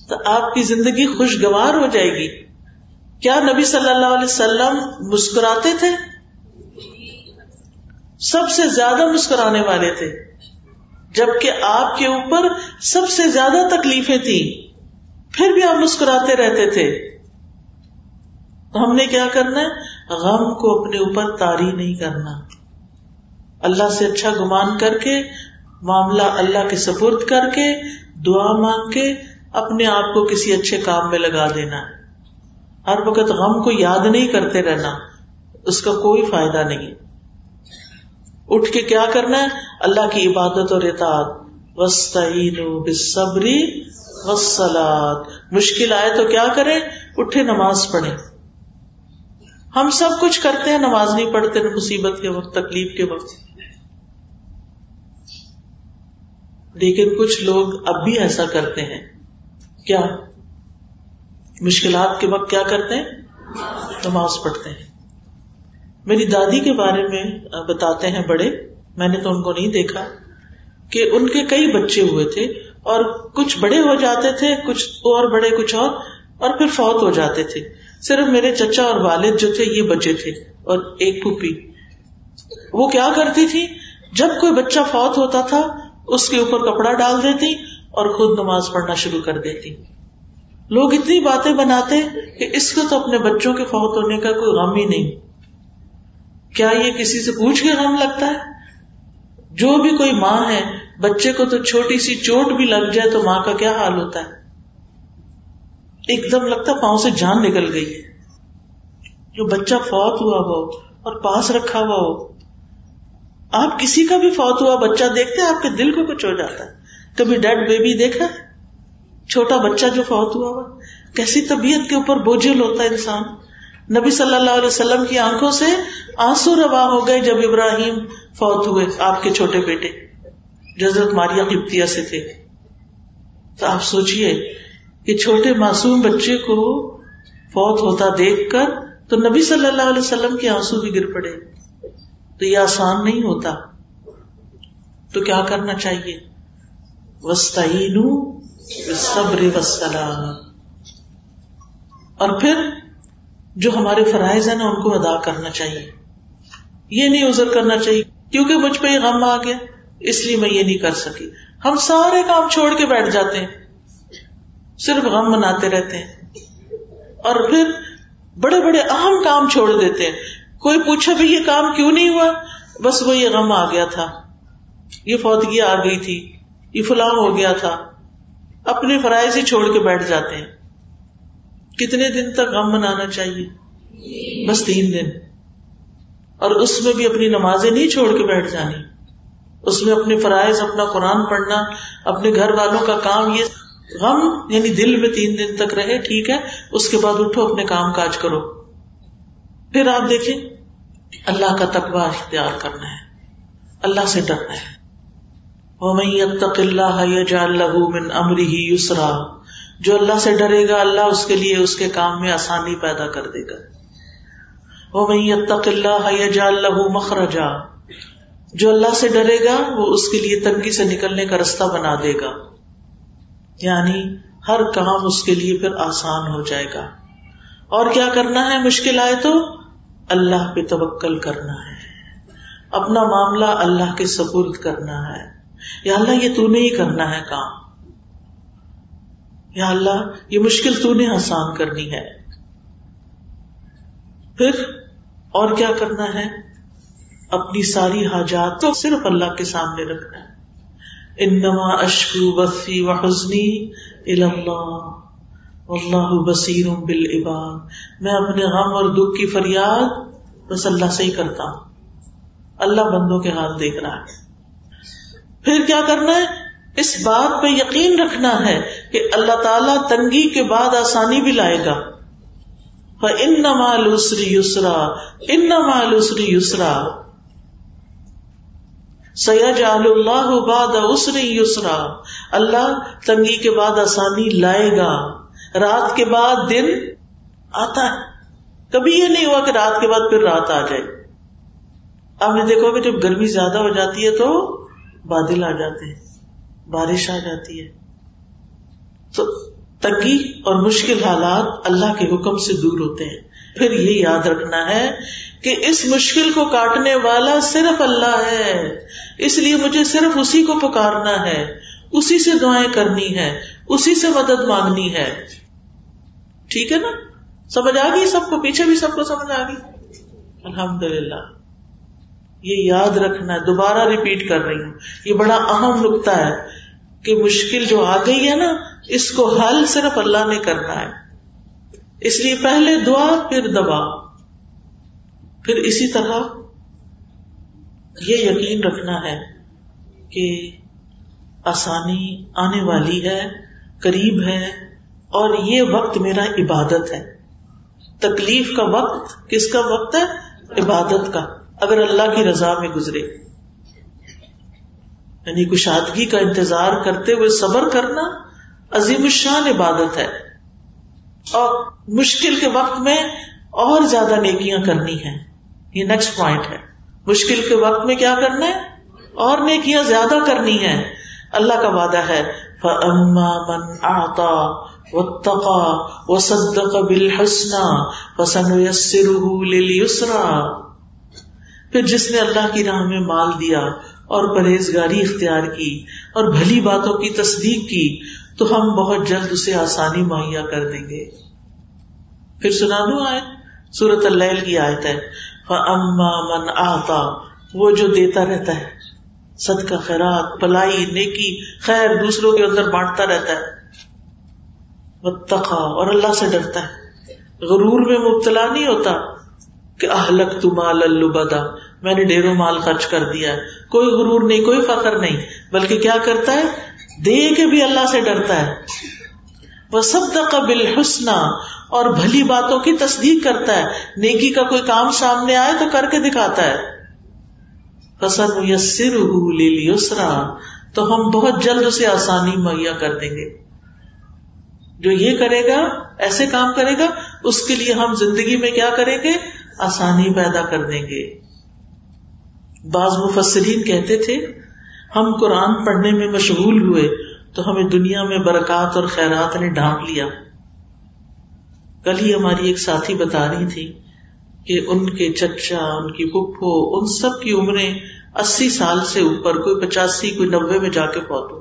تو آپ کی زندگی خوشگوار ہو جائے گی۔ کیا نبی صلی اللہ علیہ وسلم مسکراتے تھے؟ سب سے زیادہ مسکرانے والے تھے۔ جبکہ آپ کے اوپر سب سے زیادہ تکلیفیں تھیں، پھر بھی آپ مسکراتے رہتے تھے۔ تو ہم نے کیا کرنا ہے؟ غم کو اپنے اوپر تاری نہیں کرنا۔ اللہ سے اچھا گمان کر کے، معاملہ اللہ کے سپرد کر کے، دعا مانگ کے اپنے آپ کو کسی اچھے کام میں لگا دینا۔ ہر وقت غم کو یاد نہیں کرتے رہنا، اس کا کوئی فائدہ نہیں۔ اٹھ کے کیا کرنا ہے؟ اللہ کی عبادت اور اطاعت۔ وسطین بصبری وسلات مشکل آئے تو کیا کرے اٹھے نماز پڑھے ہم سب کچھ کرتے ہیں، نماز نہیں پڑھتے، مصیبت کے وقت، تکلیف کے وقت۔ لیکن کچھ لوگ اب بھی ایسا کرتے ہیں۔ کیا؟ مشکلات کے وقت کیا کرتے ہیں؟ نماز پڑھتے ہیں۔ میری دادی کے بارے میں بتاتے ہیں بڑے، میں نے تو ان کو نہیں دیکھا، کہ ان کے کئی بچے ہوئے تھے اور کچھ بڑے ہو جاتے تھے، کچھ اور بڑے، کچھ اور اور پھر فوت ہو جاتے تھے۔ صرف میرے چچا اور والد جو تھے، یہ بچے تھے اور ایک پھوپھی۔ وہ کیا کرتی تھی؟ جب کوئی بچہ فوت ہوتا تھا، اس کے اوپر کپڑا ڈال دیتی اور خود نماز پڑھنا شروع کر دیتی۔ لوگ اتنی باتیں بناتے کہ اس کو تو اپنے بچوں کے فوت ہونے کا کوئی غم ہی نہیں۔ کیا یہ کسی سے پوچھ کے غم لگتا ہے؟ جو بھی کوئی ماں ہے، بچے کو تو چھوٹی سی چوٹ بھی لگ جائے تو ماں کا کیا حال ہوتا ہے؟ ایک دم لگتا پاؤں سے جان نکل گئی ہے۔ جو بچہ فوت ہوا ہو اور پاس رکھا ہوا ہو، آپ کسی کا بھی فوت ہوا بچہ دیکھتے آپ کے دل کو کچھ ہو جاتا ہے۔ کبھی ڈیڈ بیبی دیکھا چھوٹا بچہ جو فوت ہوا ہوا کیسی طبیعت کے اوپر بوجھل ہوتا ہے انسان؟ نبی صلی اللہ علیہ وسلم کی آنکھوں سے آنسو روا ہو گئے جب ابراہیم فوت ہوئے، آپ کے چھوٹے بیٹے۔ جزرت ماریا قبطیہ سے تھے۔ تو آپ سوچیے کہ چھوٹے معصوم بچے کو فوت ہوتا دیکھ کر تو نبی صلی اللہ علیہ وسلم کے آنسو بھی گر پڑے۔ تو یہ آسان نہیں ہوتا۔ تو کیا کرنا چاہیے؟ وسطین صبر وسلام اور پھر جو ہمارے فرائض ہیں نا، ان کو ادا کرنا چاہیے۔ یہ نہیں ازر کرنا چاہیے، کیونکہ مجھ پہ یہ غم آ گیا، اس لیے میں یہ نہیں کر سکی۔ ہم سارے کام چھوڑ کے بیٹھ جاتے ہیں، صرف غم مناتے رہتے ہیں۔ اور پھر بڑے بڑے اہم کام چھوڑ دیتے ہیں۔ کوئی پوچھا بھی یہ کام کیوں نہیں ہوا؟ بس وہ یہ غم آ گیا تھا۔ یہ فوتگی آ گئی تھی، یہ فلاں ہو گیا تھا۔ اپنے فرائض ہی چھوڑ کے بیٹھ جاتے ہیں۔ کتنے دن تک غم منانا چاہیے؟ بس تین دن۔ اور اس میں بھی اپنی نمازیں نہیں چھوڑ کے بیٹھ جانی۔ اس میں اپنے فرائض، اپنا قرآن پڑھنا، اپنے گھر والوں کا کام، یہ غم یعنی دل میں تین دن تک رہے، ٹھیک ہے، اس کے بعد اٹھو، اپنے کام کاج کرو۔ پھر آپ دیکھیں، اللہ کا تقوا اختیار کرنا ہے۔ اللہ سے ڈرنا ہے۔ من امری یسرا جو اللہ سے ڈرے گا، اللہ اس کے لیے اس کے کام میں آسانی پیدا کر دے گا۔ وہ اللہ مخرجا۔ جو اللہ سے ڈرے گا، وہ اس کے لیے تنگی سے نکلنے کا رستہ بنا دے گا۔ یعنی ہر کام اس کے لیے پھر آسان ہو جائے گا۔ اور کیا کرنا ہے مشکل آئے تو؟ اللہ پہ توکل کرنا ہے۔ اپنا معاملہ اللہ کے سپرد کرنا ہے۔ یا اللہ، یہ تو نہیں کرنا ہے کام۔ یا اللہ، یہ مشکل تو نے آسان کرنی ہے۔ پھر اور کیا کرنا ہے؟ اپنی ساری حاجات تو صرف اللہ کے سامنے رکھنا ہے۔ انما اشکو بفی و حسنی اللہ۔ بصیر بالعباد۔ میں اپنے غم اور دکھ کی فریاد بس اللہ سے ہی کرتا ہوں۔ اللہ بندوں کے ہاتھ دیکھ رہا ہے۔ پھر کیا کرنا ہے؟ اس بات پہ یقین رکھنا ہے کہ اللہ تعالیٰ تنگی کے بعد آسانی بھی لائے گا۔ ان نمالسری یسرا ان نمالسری یسرا سید اللہ باد اسری یسرا اللہ تنگی کے بعد آسانی لائے گا۔ رات کے بعد دن آتا ہے۔ کبھی یہ نہیں ہوا کہ رات کے بعد پھر رات آ جائے۔ آپ نے دیکھو کہ جب گرمی زیادہ ہو جاتی ہے تو بادل آ جاتے ہیں۔ بارش آ جاتی ہے۔ تو تنگی اور مشکل حالات اللہ کے حکم سے دور ہوتے ہیں۔ پھر یہ یاد رکھنا ہے کہ اس مشکل کو کاٹنے والا صرف اللہ ہے۔ اس لیے مجھے صرف اسی کو پکارنا ہے۔ اسی سے دعائیں کرنی ہے۔ اسی سے مدد مانگنی ہے۔ ٹھیک ہے نا؟ سمجھ آ گئی سب کو؟ پیچھے بھی سب کو سمجھ آ گئی؟ الحمد للہ یہ یاد رکھنا ہے۔ دوبارہ ریپیٹ کر رہی ہوں۔ یہ بڑا اہم نقطہ ہے۔ کہ مشکل جو آ گئی ہے نا، اس کو حل صرف اللہ نے کرنا ہے۔ اس لیے پہلے دعا، پھر دبا پھر اسی طرح یہ یقین رکھنا ہے کہ آسانی آنے والی ہے، قریب ہے، اور یہ وقت میرا عبادت ہے۔ تکلیف کا وقت کس کا وقت ہے؟ عبادت کا۔ اگر اللہ کی رضا میں گزرے۔ یعنی کشادگی کا انتظار کرتے ہوئے صبر کرنا عظیم الشان عبادت ہے۔ اور مشکل کے وقت میں اور زیادہ نیکیاں کرنی ہے یہ نیکسٹ پوائنٹ ہے۔ مشکل کے وقت میں کیا کرنا ہے؟ اور نیکیاں زیادہ کرنی ہے اللہ کا وعدہ ہے۔ من آتا و تقا و صدق بالحسنا فسنيسره لليسرا پھر جس نے اللہ کی راہ میں مال دیا اور پرہیزگاری اختیار کی اور بھلی باتوں کی تصدیق کی، تو ہم بہت جلد اسے آسانی مہیا کر دیں گے۔ پھر سنا دوں آئے سورت اللہ کی آیت ہے۔ اما من آتا، وہ جو دیتا رہتا ہے۔ سد کا خیرات پلائی نیکی، خیر دوسروں کے اندر بانٹتا رہتا ہے۔ تقا اور اللہ سے ڈرتا ہے۔ غرور میں مبتلا نہیں ہوتا کہ اہلک تمال البدا میں نے ڈیرو مال خرچ کر دیا کوئی غرور نہیں، کوئی فخر نہیں، بلکہ کیا کرتا ہے؟ دے کے بھی اللہ سے ڈرتا ہے۔ وہ سب قبل حسنا اور بھلی باتوں کی تصدیق کرتا ہے۔ نیکی کا کوئی کام سامنے آئے تو کر کے دکھاتا ہے۔ فسن یسر یسرا تو ہم بہت جلد اسے آسانی مہیا کر دیں گے۔ جو یہ کرے گا، ایسے کام کرے گا، اس کے لیے ہم زندگی میں کیا کریں گے؟ آسانی پیدا کر دیں گے۔ بعض مفسرین کہتے تھے، ہم قرآن پڑھنے میں مشغول ہوئے تو ہمیں دنیا میں برکات اور خیرات نے ڈھانپ لیا۔ کل ہی ہماری ایک ساتھی بتا رہی تھی کہ ان کے چچا، ان کی پپھو ان سب کی عمریں اسی سال سے اوپر، کوئی پچاسی، کوئی نبے میں جا کے پہنچو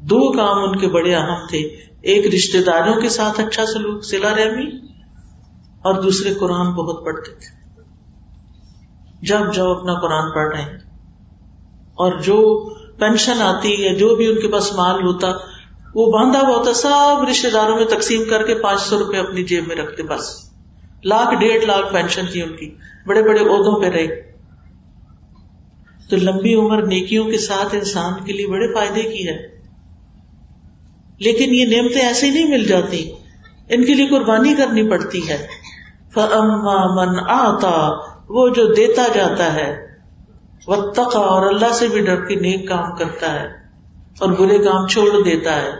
دو کام ان کے بڑے اہم تھے، ایک رشتے داروں کے ساتھ اچھا سلوک سلا رحمی، اور دوسرے قرآن بہت پڑھتے تھے۔ جب جب اپنا قرآن پڑھ رہے ہیں اور جو پینشن آتی یا جو بھی ان کے پاس مال ہوتا، وہ باندھا ہوا ہوتا، سب رشتے داروں میں تقسیم کر کے پانچ سو روپے اپنی جیب میں رکھتے، بس۔ لاکھ، ڈیڑھ لاکھ پینشن تھی ان کی۔ بڑے بڑے عہدوں پہ رہے۔ تو لمبی عمر نیکیوں کے ساتھ انسان کے لیے بڑے فائدے کی ہے۔ لیکن یہ نعمتیں ایسے ہی نہیں مل جاتی، ان کے لیے قربانی کرنی پڑتی ہے۔ من آتا وہ جو دیتا جاتا ہے وہ تقا اور اللہ سے بھی ڈر کے نیک کام کرتا ہے، اور برے کام چھوڑ دیتا ہے۔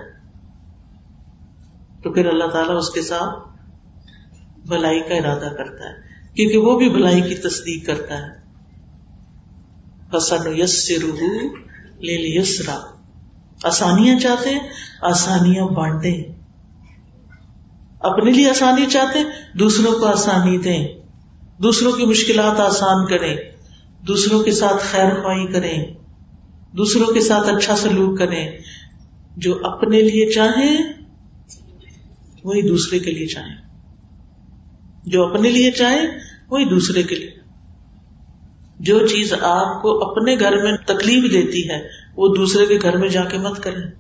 تو پھر اللہ تعالیٰ اس کے ساتھ بھلائی کا ارادہ کرتا ہے، کیونکہ وہ بھی بھلائی کی تصدیق کرتا ہے۔ حسن یس روح لے لیسرا آسانیاں چاہتے ہیں، آسانیاں بانٹے اپنے لیے آسانی چاہتے دوسروں کو آسانی دیں۔ دوسروں کی مشکلات آسان کریں، دوسروں کے ساتھ خیر خواہی کریں، دوسروں کے ساتھ اچھا سلوک کریں۔ جو اپنے لیے چاہیں، وہی دوسرے کے لیے چاہیں۔ جو اپنے لیے چاہیں، وہی دوسرے کے لیے۔ جو چیز آپ کو اپنے گھر میں تکلیف دیتی ہے، وہ دوسرے کے گھر میں جا کے مت کریں۔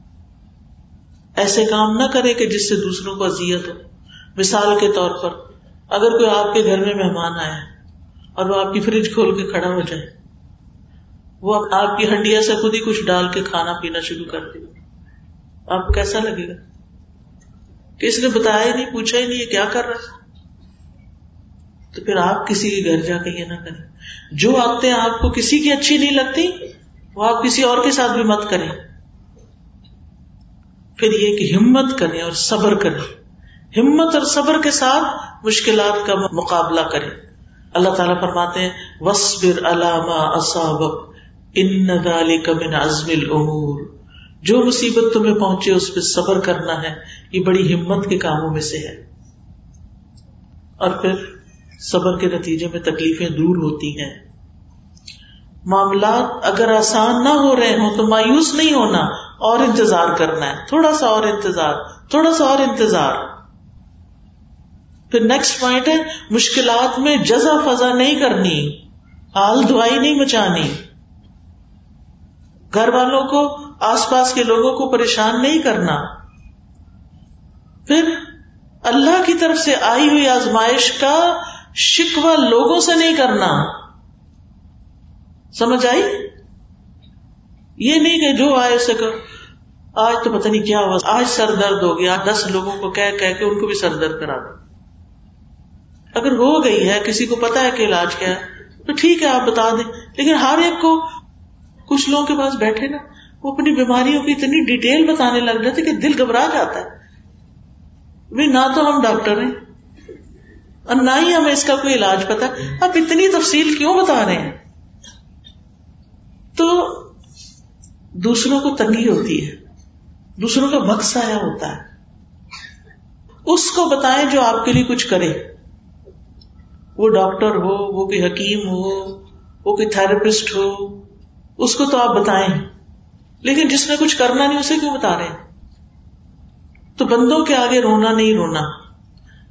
ایسے کام نہ کرے کہ جس سے دوسروں کو اذیت ہو۔ مثال کے طور پر اگر کوئی آپ کے گھر میں مہمان آیا اور وہ آپ کی فریج کھول کے کھڑا ہو جائے، وہ آپ کی ہنڈیا سے خود ہی کچھ ڈال کے کھانا پینا شروع کر دے آپ کو کیسا لگے گا؟ کس نے بتایا ہی نہیں، پوچھا ہی نہیں، یہ کیا کر رہا تو پھر آپ کسی کے گھر جا کے یہ نہ کریں۔ جو آتے آپ کو کسی کی اچھی نہیں لگتی، وہ آپ کسی اور کے ساتھ بھی مت کریں۔ پھر یہ کہ ہمت کریں اور صبر کریں۔ ہمت اور صبر کے ساتھ مشکلات کا مقابلہ کرے اللہ تعالیٰ فرماتے ہیں وسبر علامہ ان من عزم العمور جو مصیبت تمہیں پہنچے، اس پہ صبر کرنا ہے۔ یہ بڑی ہمت کے کاموں میں سے ہے۔ اور پھر صبر کے نتیجے میں تکلیفیں دور ہوتی ہیں۔ معاملات اگر آسان نہ ہو رہے ہوں تو مایوس نہیں ہونا، اور انتظار کرنا ہے۔ تھوڑا سا اور انتظار، تھوڑا سا اور انتظار۔ پھر نیکسٹ پوائنٹ ہے، مشکلات میں جزا فضا نہیں کرنی حال دعائی نہیں مچانی۔ گھر والوں کو، آس پاس کے لوگوں کو پریشان نہیں کرنا۔ پھر اللہ کی طرف سے آئی ہوئی آزمائش کا شکوا لوگوں سے نہیں کرنا۔ سمجھ آئی؟ یہ نہیں کہ جو آئے اسے آج تو پتہ نہیں کیا ہوا، آج سر درد ہو گیا، دس لوگوں کو کہہ کہہ کے ان کو بھی سر درد کرا دو۔ اگر ہو گئی ہے، کسی کو پتا ہے کہ علاج کیا ہے، تو ٹھیک ہے، آپ بتا دیں۔ لیکن ہر ایک کو کچھ لوگوں کے پاس بیٹھے نا، وہ اپنی بیماریوں کی اتنی ڈیٹیل بتانے لگ جاتے کہ دل گھبرا جاتا ہے۔ نہ تو ہم ڈاکٹر ہیں، اور نہ ہی ہمیں اس کا کوئی علاج پتا۔ اب اتنی تفصیل کیوں بتا رہے ہیں؟ تو دوسروں کو تنگی ہوتی ہے، دوسروں کا وقت آیا ہوتا ہے۔ اس کو بتائیں جو آپ کے لیے کچھ کرے۔ وہ ڈاکٹر ہو، وہ کوئی حکیم ہو، وہ کوئی تھراپسٹ ہو، اس کو تو آپ بتائیں۔ لیکن جس نے کچھ کرنا نہیں، اسے کیوں بتا رہے ہیں؟ تو بندوں کے آگے رونا نہیں رونا۔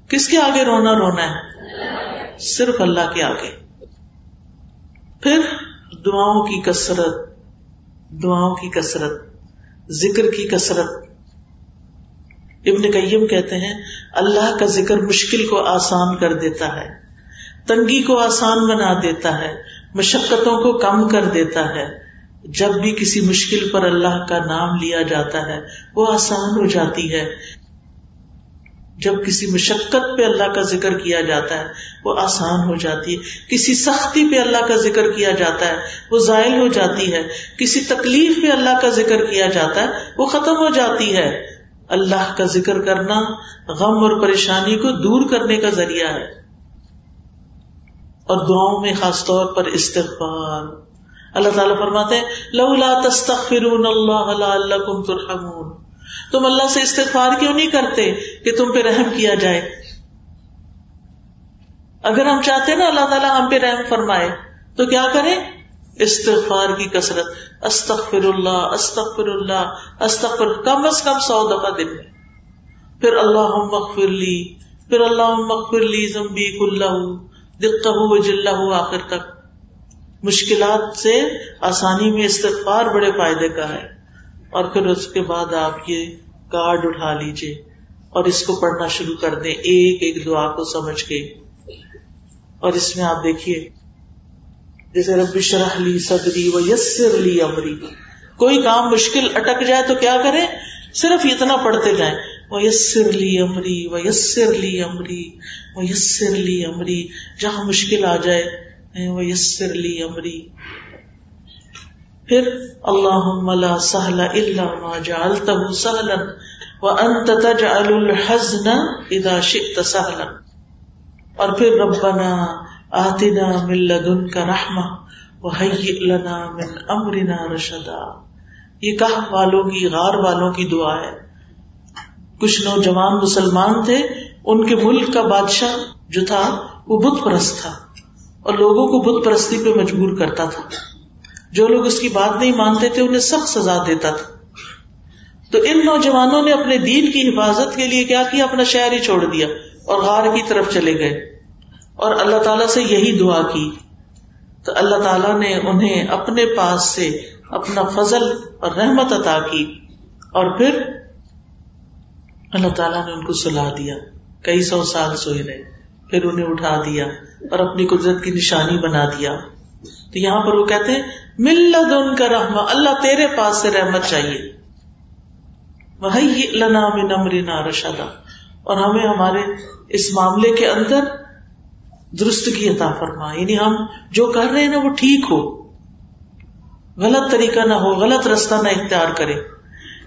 کس کے آگے رونا رونا ہے؟ صرف اللہ کے آگے۔ پھر دعاؤں کی کثرت، دعاؤں کی کثرت، ذکر کی کثرت۔ ابن قیم کہتے ہیں، اللہ کا ذکر مشکل کو آسان کر دیتا ہے۔ تنگی کو آسان بنا دیتا ہے، مشقتوں کو کم کر دیتا ہے۔ جب بھی کسی مشکل پر اللہ کا نام لیا جاتا ہے، وہ آسان ہو جاتی ہے۔ جب کسی مشقت پہ اللہ کا ذکر کیا جاتا ہے، وہ آسان ہو جاتی ہے۔ کسی سختی پہ اللہ کا ذکر کیا جاتا ہے، وہ زائل ہو جاتی ہے۔ کسی تکلیف پہ اللہ کا ذکر کیا جاتا ہے، وہ ختم ہو جاتی ہے۔ اللہ کا ذکر کرنا غم اور پریشانی کو دور کرنے کا ذریعہ ہے۔ اور دعاؤں میں خاص طور پر استغفار۔ اللہ تعالیٰ فرماتے ہیں لولا تستغفرون اللہ لعلکم ترحمون۔ تم اللہ سے استغفار کیوں نہیں کرتے کہ تم پہ رحم کیا جائے؟ اگر ہم چاہتے ہیں نا اللہ تعالیٰ ہم پہ رحم فرمائے، تو کیا کریں؟ استغفار کی کثرت۔ استغفر اللہ استغفر اللہ، استغفر کم از کم سو دفعہ دن میں۔ پھر اللہ مغفر لی، پھر اللہ مغفر لی زمبی کلّہ دقہ جلہ آخر تک۔ مشکلات سے آسانی میں استغفار بڑے فائدے کا ہے۔ اور پھر اس کے بعد آپ یہ کارڈ اٹھا لیجیے اور اس کو پڑھنا شروع کر دیں، ایک ایک دعا کو سمجھ کے۔ اور اس میں آپ دیکھیے، جیسے رب شرح لی صدری و یسر لی امری۔ کوئی کام مشکل اٹک جائے تو کیا کرے صرف اتنا پڑھتے جائیں۔ وہ یسر لی امری و یسر لی امری۔ وہ یسر لی امری جہاں مشکل آ جائے وہ یسر لی امری پھر اللہ لا سہل الا ما جعلته سهلا وانت تجعل الحزن اذا شئت سهلا اور پھر ربنا آتنا من لدنك رحمہ وهيئ لنا من امرنا رشدا۔ یہ کہ والوں کی، غار والوں کی دعا ہے۔ کچھ نوجوان مسلمان تھے ان کے ملک کا بادشاہ جو تھا وہ بت پرست تھا اور لوگوں کو بت پرستی پہ مجبور کرتا تھا۔ جو لوگ اس کی بات نہیں مانتے تھے انہیں سخت سزا دیتا تھا۔ تو ان نوجوانوں نے اپنے دین کی حفاظت کے لیے کیا کیا؟ اپنا شہر ہی چھوڑ دیا اور غار کی طرف چلے گئے۔ اور اللہ تعالیٰ سے یہی دعا کی۔ تو اللہ تعالیٰ نے انہیں اپنے پاس سے اپنا فضل اور رحمت عطا کی۔ اور پھر اللہ تعالیٰ نے ان کو سلا دیا۔ کئی سو سال سوئے رہے، پھر انہیں اٹھا دیا اور اپنی قدرت کی نشانی بنا دیا۔ تو یہاں پر وہ کہتے ہیں ملت ان کا رحم اللہ تیرے پاس سے رحمت چاہیے۔ وہی لنا من امرنا رشدا۔ اور ہمیں ہمارے اس معاملے کے اندر درست کی عطا فرما۔ یعنی ہم جو کر رہے ہیں نا، وہ ٹھیک ہو۔ غلط طریقہ نہ ہو، غلط رستہ نہ اختیار کرے۔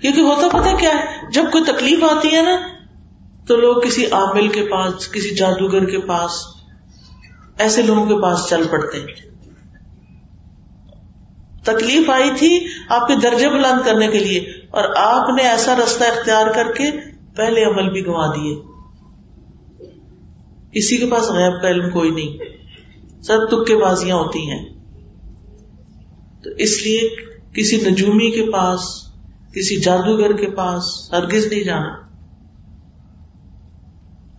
کیونکہ ہوتا پتا کیا ہے، جب کوئی تکلیف آتی ہے نا تو لوگ کسی عامل کے پاس، کسی جادوگر کے پاس، ایسے لوگوں کے پاس چل پڑتے ہیں۔ تکلیف آئی تھی آپ کے درجے بلند کرنے کے لیے اور آپ نے ایسا رستہ اختیار کر کے پہلے عمل بھی گنوا دیے۔ کسی کے پاس غیب کا علم کوئی نہیں۔ سب تک بازیاں ہوتی ہیں۔ تو اس لیے کسی نجومی کے پاس، کسی جادوگر کے پاس ہرگز نہیں جانا۔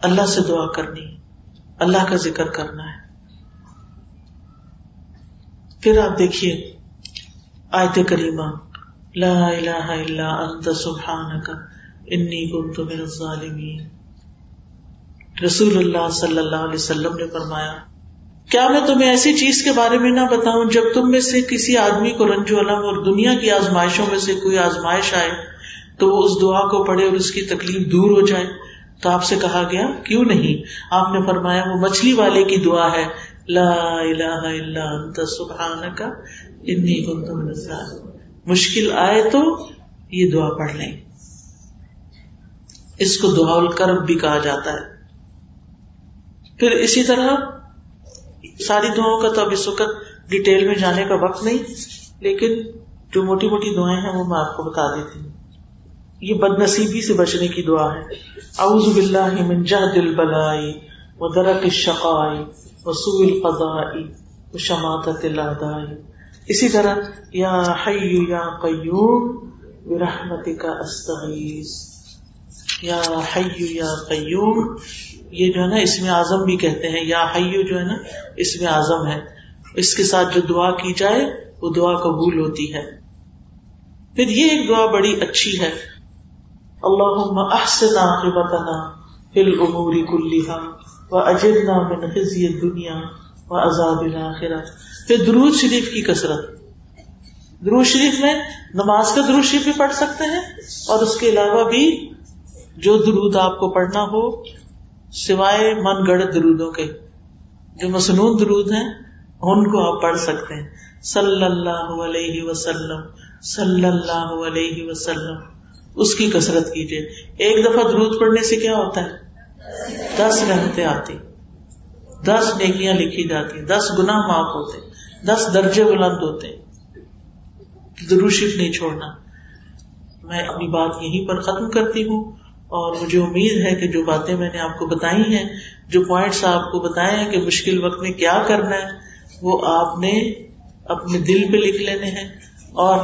اللہ سے دعا کرنی، اللہ کا ذکر کرنا ہے۔ پھر آپ دیکھیے آیت کریمہ، لا الہ الا انت سبحانک، انی کنت من الظالمین۔ رسول اللہ صلی اللہ علیہ وسلم نے فرمایا، کیا میں تمہیں ایسی چیز کے بارے میں نہ بتاؤں جب تم میں سے کسی آدمی کو رنج علم اور دنیا کی آزمائشوں میں سے کوئی آزمائش آئے تو وہ اس دعا کو پڑھے اور اس کی تکلیف دور ہو جائے؟ تو آپ سے کہا گیا، کیوں نہیں؟ آپ نے فرمایا، وہ مچھلی والے کی دعا ہے. لا الہ الا انت سبحانک انی کنت من الظالمین۔ مشکل آئے تو یہ دعا پڑھ لیں۔ اس کو دعا الکرب بھی کہا جاتا ہے۔ پھر اسی طرح ساری دعاؤں کا تو اب اس وقت ڈیٹیل میں جانے کا وقت نہیں، لیکن جو موٹی موٹی دعائیں ہیں وہ میں آپ کو بتا دیتی ہوں۔ یہ بد نصیبی سے بچنے کی دعا ہے۔ اعوذ باللہ من جہد البلائی و درک الشقائی و سوء القضائی و شماتت الادائی اسی طرح، یا حی یا قیوم، برحمتک استغیث۔ یا حی یا قیوم، یہ جو ہے نا اس میں اعظم بھی کہتے ہیں۔ یا حیو جو ہے نا اس میں اعظم ہے۔ اس کے ساتھ جو دعا کی جائے، وہ دعا قبول ہوتی ہے۔ پھر یہ ایک دعا بڑی اچھی ہے۔ اللہ احسن عاقبتنا فی الامور کلها واجرنا من خزي الدنيا وعذاب الاخرہ پھر درود شریف کی کثرت. درود شریف میں نماز کا درود شریف بھی پڑھ سکتے ہیں اور اس کے علاوہ بھی جو درود آپ کو پڑھنا ہو، سوائے من گڑت درودوں کے، جو مصنون درود ہیں، ان کو آپ پڑھ سکتے ہیں۔ صلی اللہ علیہ وسلم، صلی اللہ علیہ وسلم۔ اس کی کسرت کیجیے ایک دفعہ درود پڑھنے سے کیا ہوتا ہے؟ دس رحمتیں آتی۔ دس نیکیاں لکھی جاتی۔ دس گنا معاف ہوتے۔ دس درجے بلند ہوتے۔ دروشف نہیں چھوڑنا۔ میں اپنی بات یہیں پر ختم کرتی ہوں اور مجھے امید ہے کہ جو باتیں میں نے آپ کو بتائی ہیں، جو پوائنٹس آپ کو بتائے ہیں کہ مشکل وقت میں کیا کرنا ہے، وہ آپ نے اپنے دل پہ لکھ لینے ہیں اور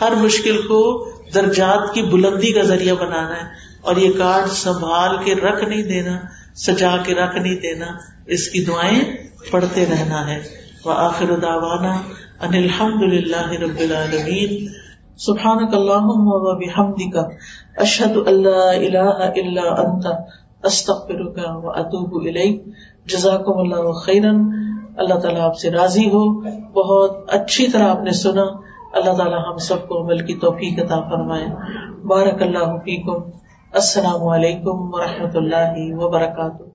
ہر مشکل کو درجات کی بلندی کا ذریعہ بنانا ہے اور یہ کارڈ سنبھال کے رکھ نہیں دینا، سجا کے رکھ نہیں دینا، اس کی دعائیں پڑھتے رہنا ہے۔ وہ آخر داوانا ان الحمد للہ رب العالمین۔ سبحان اللہ کا اشد اللہ اللہ اللہ انت۔ استغفرک و اتوب الیک۔ جزاکم اللہ خیرن۔ اللہ تعالیٰ آپ سے راضی ہو۔ بہت اچھی طرح آپ نے سنا۔ اللہ تعالیٰ ہم سب کو عمل کی توفیق عطا فرمائے۔ بارک اللہ فیکم۔ السلام علیکم و رحمۃ اللہ وبرکاتہ۔